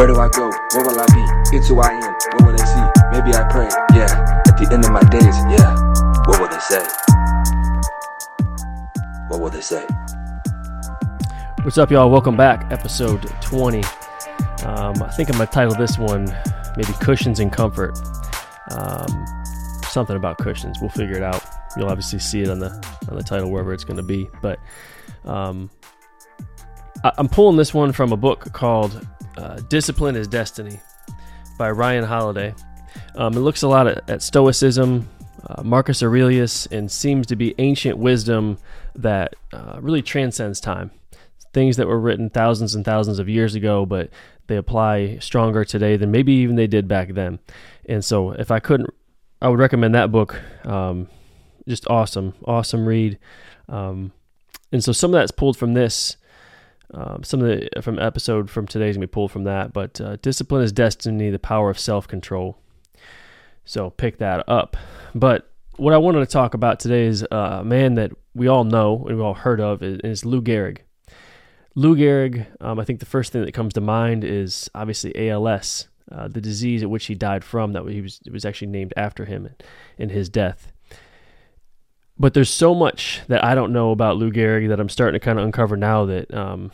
Where do I go? Where will I be? It's who I am. What will they see? Maybe I pray. Yeah. At the end of my days, yeah. What will they say? What will they say? What's up, y'all? Welcome back, episode 20. Um, I think I'm gonna title this one maybe Cushions and Comfort. Um, something about cushions. We'll figure it out. You'll obviously see it on the on the title wherever it's gonna be. But um, I, am pulling this one from a book called uh, "Discipline is Destiny" by Ryan Holiday. Um, it looks a lot at, at Stoicism, uh, Marcus Aurelius, and seems to be ancient wisdom that uh, really transcends time things that were written thousands and thousands of years ago, but they apply stronger today than maybe even they did back then. And so, if I couldn't, I would recommend that book. Um, just awesome, awesome read. Um, and so, some of that's pulled from this. Um, some of the from episode from today's gonna be pulled from that, but uh, discipline is destiny, the power of self control. So pick that up. But what I wanted to talk about today is a man that we all know and we all heard of is, is Lou Gehrig. Lou Gehrig, um, I think the first thing that comes to mind is obviously ALS, uh, the disease at which he died from. That he was it was actually named after him in his death. But there's so much that I don't know about Lou Gehrig that I'm starting to kind of uncover now. That um,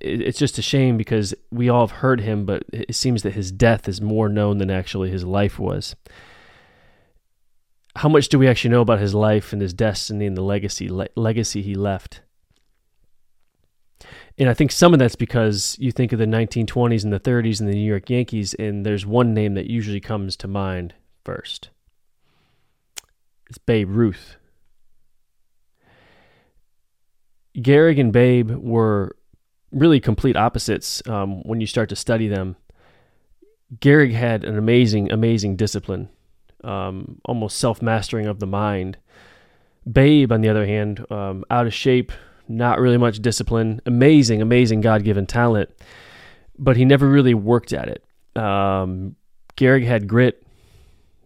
it, it's just a shame because we all have heard him, but it seems that his death is more known than actually his life was. How much do we actually know about his life and his destiny and the legacy le- legacy he left? And I think some of that's because you think of the 1920s and the 30s and the New York Yankees, and there's one name that usually comes to mind first. It's Babe Ruth. Gehrig and Babe were really complete opposites um, when you start to study them. Gehrig had an amazing, amazing discipline, um, almost self mastering of the mind. Babe, on the other hand, um, out of shape, not really much discipline, amazing, amazing God given talent, but he never really worked at it. Um, had grit,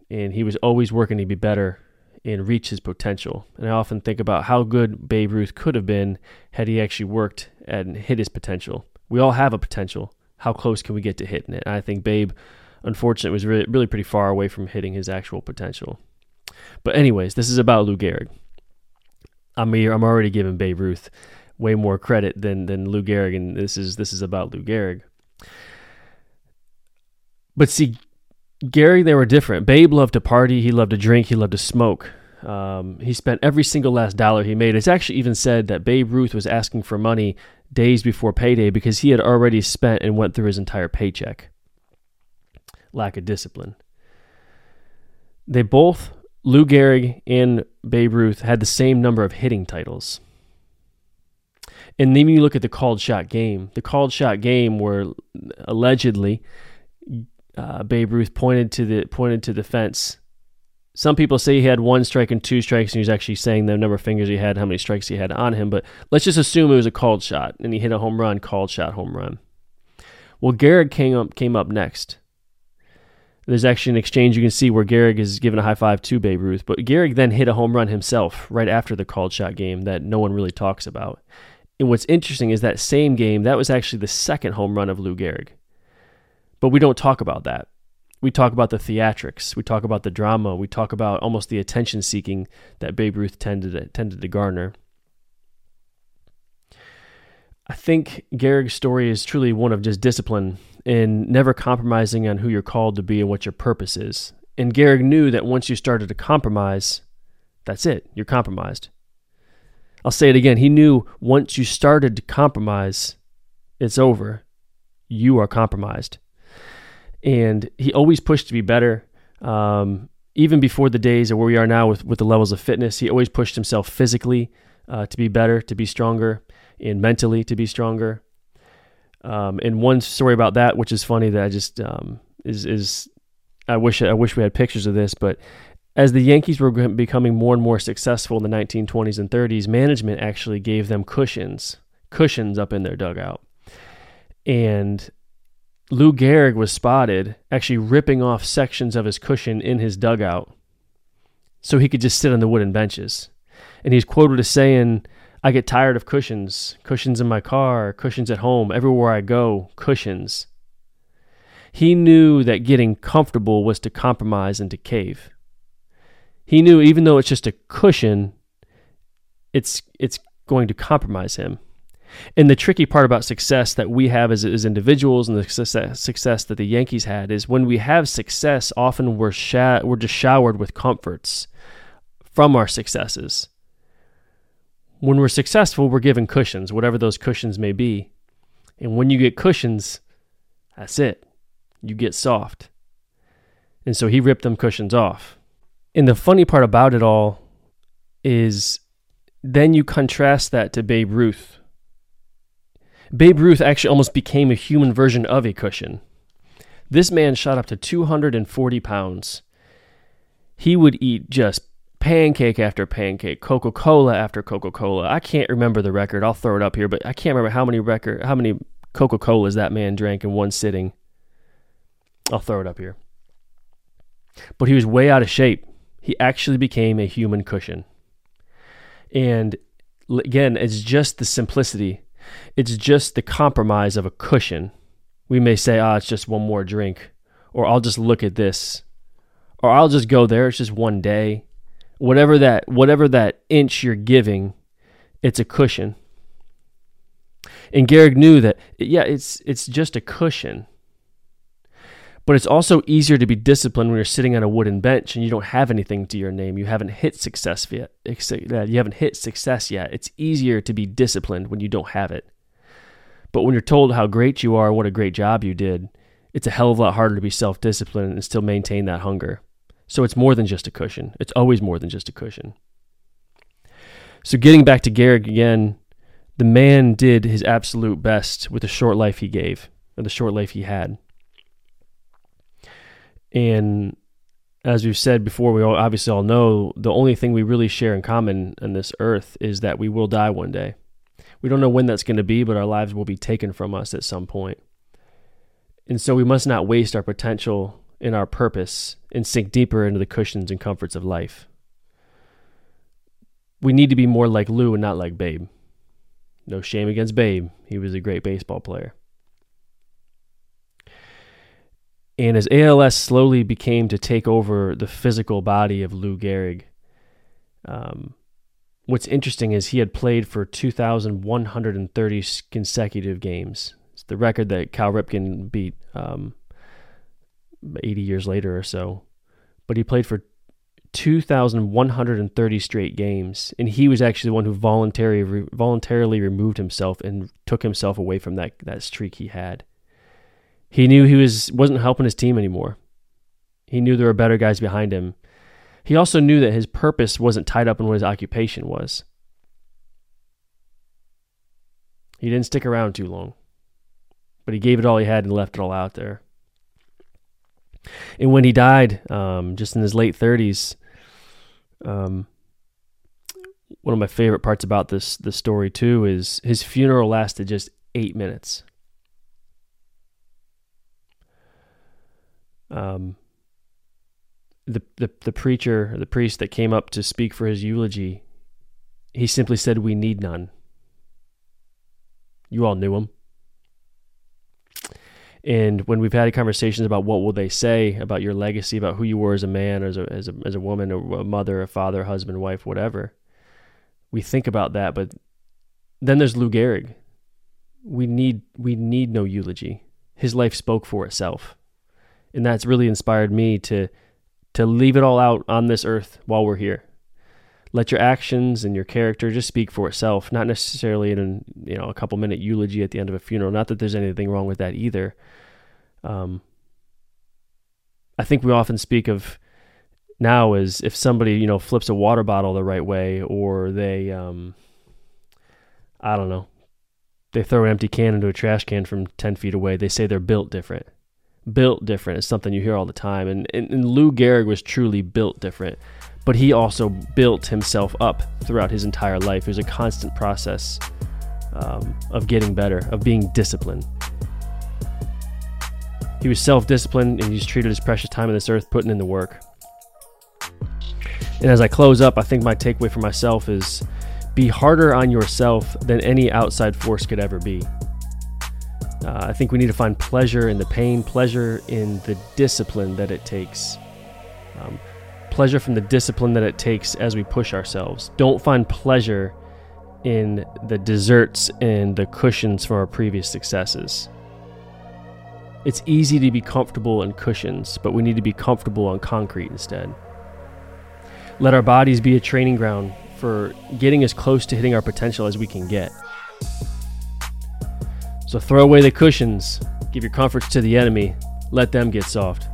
and he was always working to be better and reach his potential. And I often think about how good Babe Ruth could have been had he actually worked and hit his potential. We all have a potential. How close can we get to hitting it? And I think Babe, unfortunately, was really, really pretty far away from hitting his actual potential. But anyways, this is about Lou Gehrig. I'm here, I'm already giving Babe Ruth way more credit than than Lou Gehrig, and this is this is about Lou Gehrig. But see, Gehrig, they were different. Babe loved to party. He loved to drink. He loved to smoke. Um, he spent every single last dollar he made. It's actually even said that Babe Ruth was asking for money days before payday because he had already spent and went through his entire paycheck. Lack of discipline. They both Lou Gehrig and Babe Ruth had the same number of hitting titles. And then you look at the called shot game, the called shot game where allegedly uh, Babe Ruth pointed to the pointed to the fence. Some people say he had one strike and two strikes, and he was actually saying the number of fingers he had, how many strikes he had on him. But let's just assume it was a called shot, and he hit a home run, called shot, home run. Well, Gehrig came up came up next. There's actually an exchange you can see where Gehrig is giving a high five to Babe Ruth, but Gehrig then hit a home run himself right after the called shot game that no one really talks about. And what's interesting is that same game, that was actually the second home run of Lou Gehrig. But we don't talk about that. We talk about the theatrics. We talk about the drama. We talk about almost the attention seeking that Babe Ruth tended to, tended to garner. I think Gehrig's story is truly one of just discipline and never compromising on who you're called to be and what your purpose is. And Gehrig knew that once you started to compromise, that's it, you're compromised. I'll say it again. He knew once you started to compromise, it's over. You are compromised. And he always pushed to be better. Um, even before the days of where we are now with, with the levels of fitness, he always pushed himself physically uh, to be better, to be stronger, and mentally to be stronger. Um, and one story about that, which is funny that I just um, is is I wish I wish we had pictures of this, but as the Yankees were becoming more and more successful in the 1920s and 30s, management actually gave them cushions, cushions up in their dugout, and Lou Gehrig was spotted actually ripping off sections of his cushion in his dugout so he could just sit on the wooden benches. And he's quoted as saying, I get tired of cushions, cushions in my car, cushions at home, everywhere I go, cushions. He knew that getting comfortable was to compromise and to cave. He knew even though it's just a cushion, it's it's going to compromise him. And the tricky part about success that we have as, as individuals and the success, success that the Yankees had is when we have success, often we're, we're just showered with comforts from our successes. When we're successful, we're given cushions, whatever those cushions may be. And when you get cushions, that's it. You get soft. And so he ripped them cushions off. And the funny part about it all is then you contrast that to Babe Ruth. Babe Ruth actually almost became a human version of a cushion. This man shot up to 240 pounds. He would eat just pancake after pancake, Coca Cola after Coca Cola. I can't remember the record. I'll throw it up here, but I can't remember how many record, how many Coca Colas that man drank in one sitting. I'll throw it up here. But he was way out of shape. He actually became a human cushion. And again, it's just the simplicity, it's just the compromise of a cushion. We may say, ah, it's just one more drink, or I'll just look at this, or I'll just go there. It's just one day. Whatever that, whatever that inch you're giving, it's a cushion. And Gehrig knew that, yeah, it's it's just a cushion. But it's also easier to be disciplined when you're sitting on a wooden bench and you don't have anything to your name. You haven't hit success yet. Uh, you haven't hit success yet. It's easier to be disciplined when you don't have it. But when you're told how great you are what a great job you did, it's a hell of a lot harder to be self disciplined and still maintain that hunger. So it's more than just a cushion. It's always more than just a cushion. So getting back to Gehrig again, the man did his absolute best with the short life he gave, or the short life he had. And as we've said before, we all, obviously all know the only thing we really share in common on this earth is that we will die one day. We don't know when that's going to be, but our lives will be taken from us at some point. And so we must not waste our potential in our purpose and sink deeper into the cushions and comforts of life. We need to be more like Lou and not like Babe. No shame against Babe. He was a great baseball player. And as ALS slowly became to take over the physical body of Lou Gehrig, um, what's interesting is he had played for 2,130 consecutive games. It's the record that Cal Ripken beat um, 80 years later or so. But he played for 2,130 straight games, and he was actually the one who voluntarily voluntarily removed himself and took himself away from that that streak he had. He knew he was wasn't helping his team anymore. He knew there were better guys behind him. He also knew that his purpose wasn't tied up in what his occupation was. He didn't stick around too long, but he gave it all he had and left it all out there. And when he died, um, just in his late 30s, um, one of my favorite parts about this this story too is his funeral lasted just eight minutes. Um, the, the the preacher, the priest that came up to speak for his eulogy, he simply said, "We need none." You all knew him. And when we've had conversations about what will they say about your legacy, about who you were as a man, as a as a as a woman, a mother, a father, husband, wife, whatever, we think about that. But then there's Lou Gehrig. We need we need no eulogy. His life spoke for itself and that's really inspired me to to leave it all out on this earth while we're here. Let your actions and your character just speak for itself, not necessarily in you know a couple minute eulogy at the end of a funeral. Not that there's anything wrong with that either. Um, I think we often speak of now as if somebody you know flips a water bottle the right way, or they, um, I don't know, they throw an empty can into a trash can from ten feet away. They say they're built different built different is something you hear all the time. And, and, and, Lou Gehrig was truly built different, but he also built himself up throughout his entire life. It was a constant process um, of getting better, of being disciplined. He was self disciplined and he's treated his precious time on this earth putting in the work. And as I close up, I think my takeaway for myself is be harder on yourself than any outside force could ever be. Uh, I think we need to find pleasure in the pain, pleasure in the discipline that it takes. Um, pleasure from the discipline that it takes as we push ourselves. Don't find pleasure in the desserts and the cushions from our previous successes. It's easy to be comfortable in cushions, but we need to be comfortable on concrete instead. Let our bodies be a training ground for getting as close to hitting our potential as we can get. So throw away the cushions, give your comforts to the enemy, let them get soft.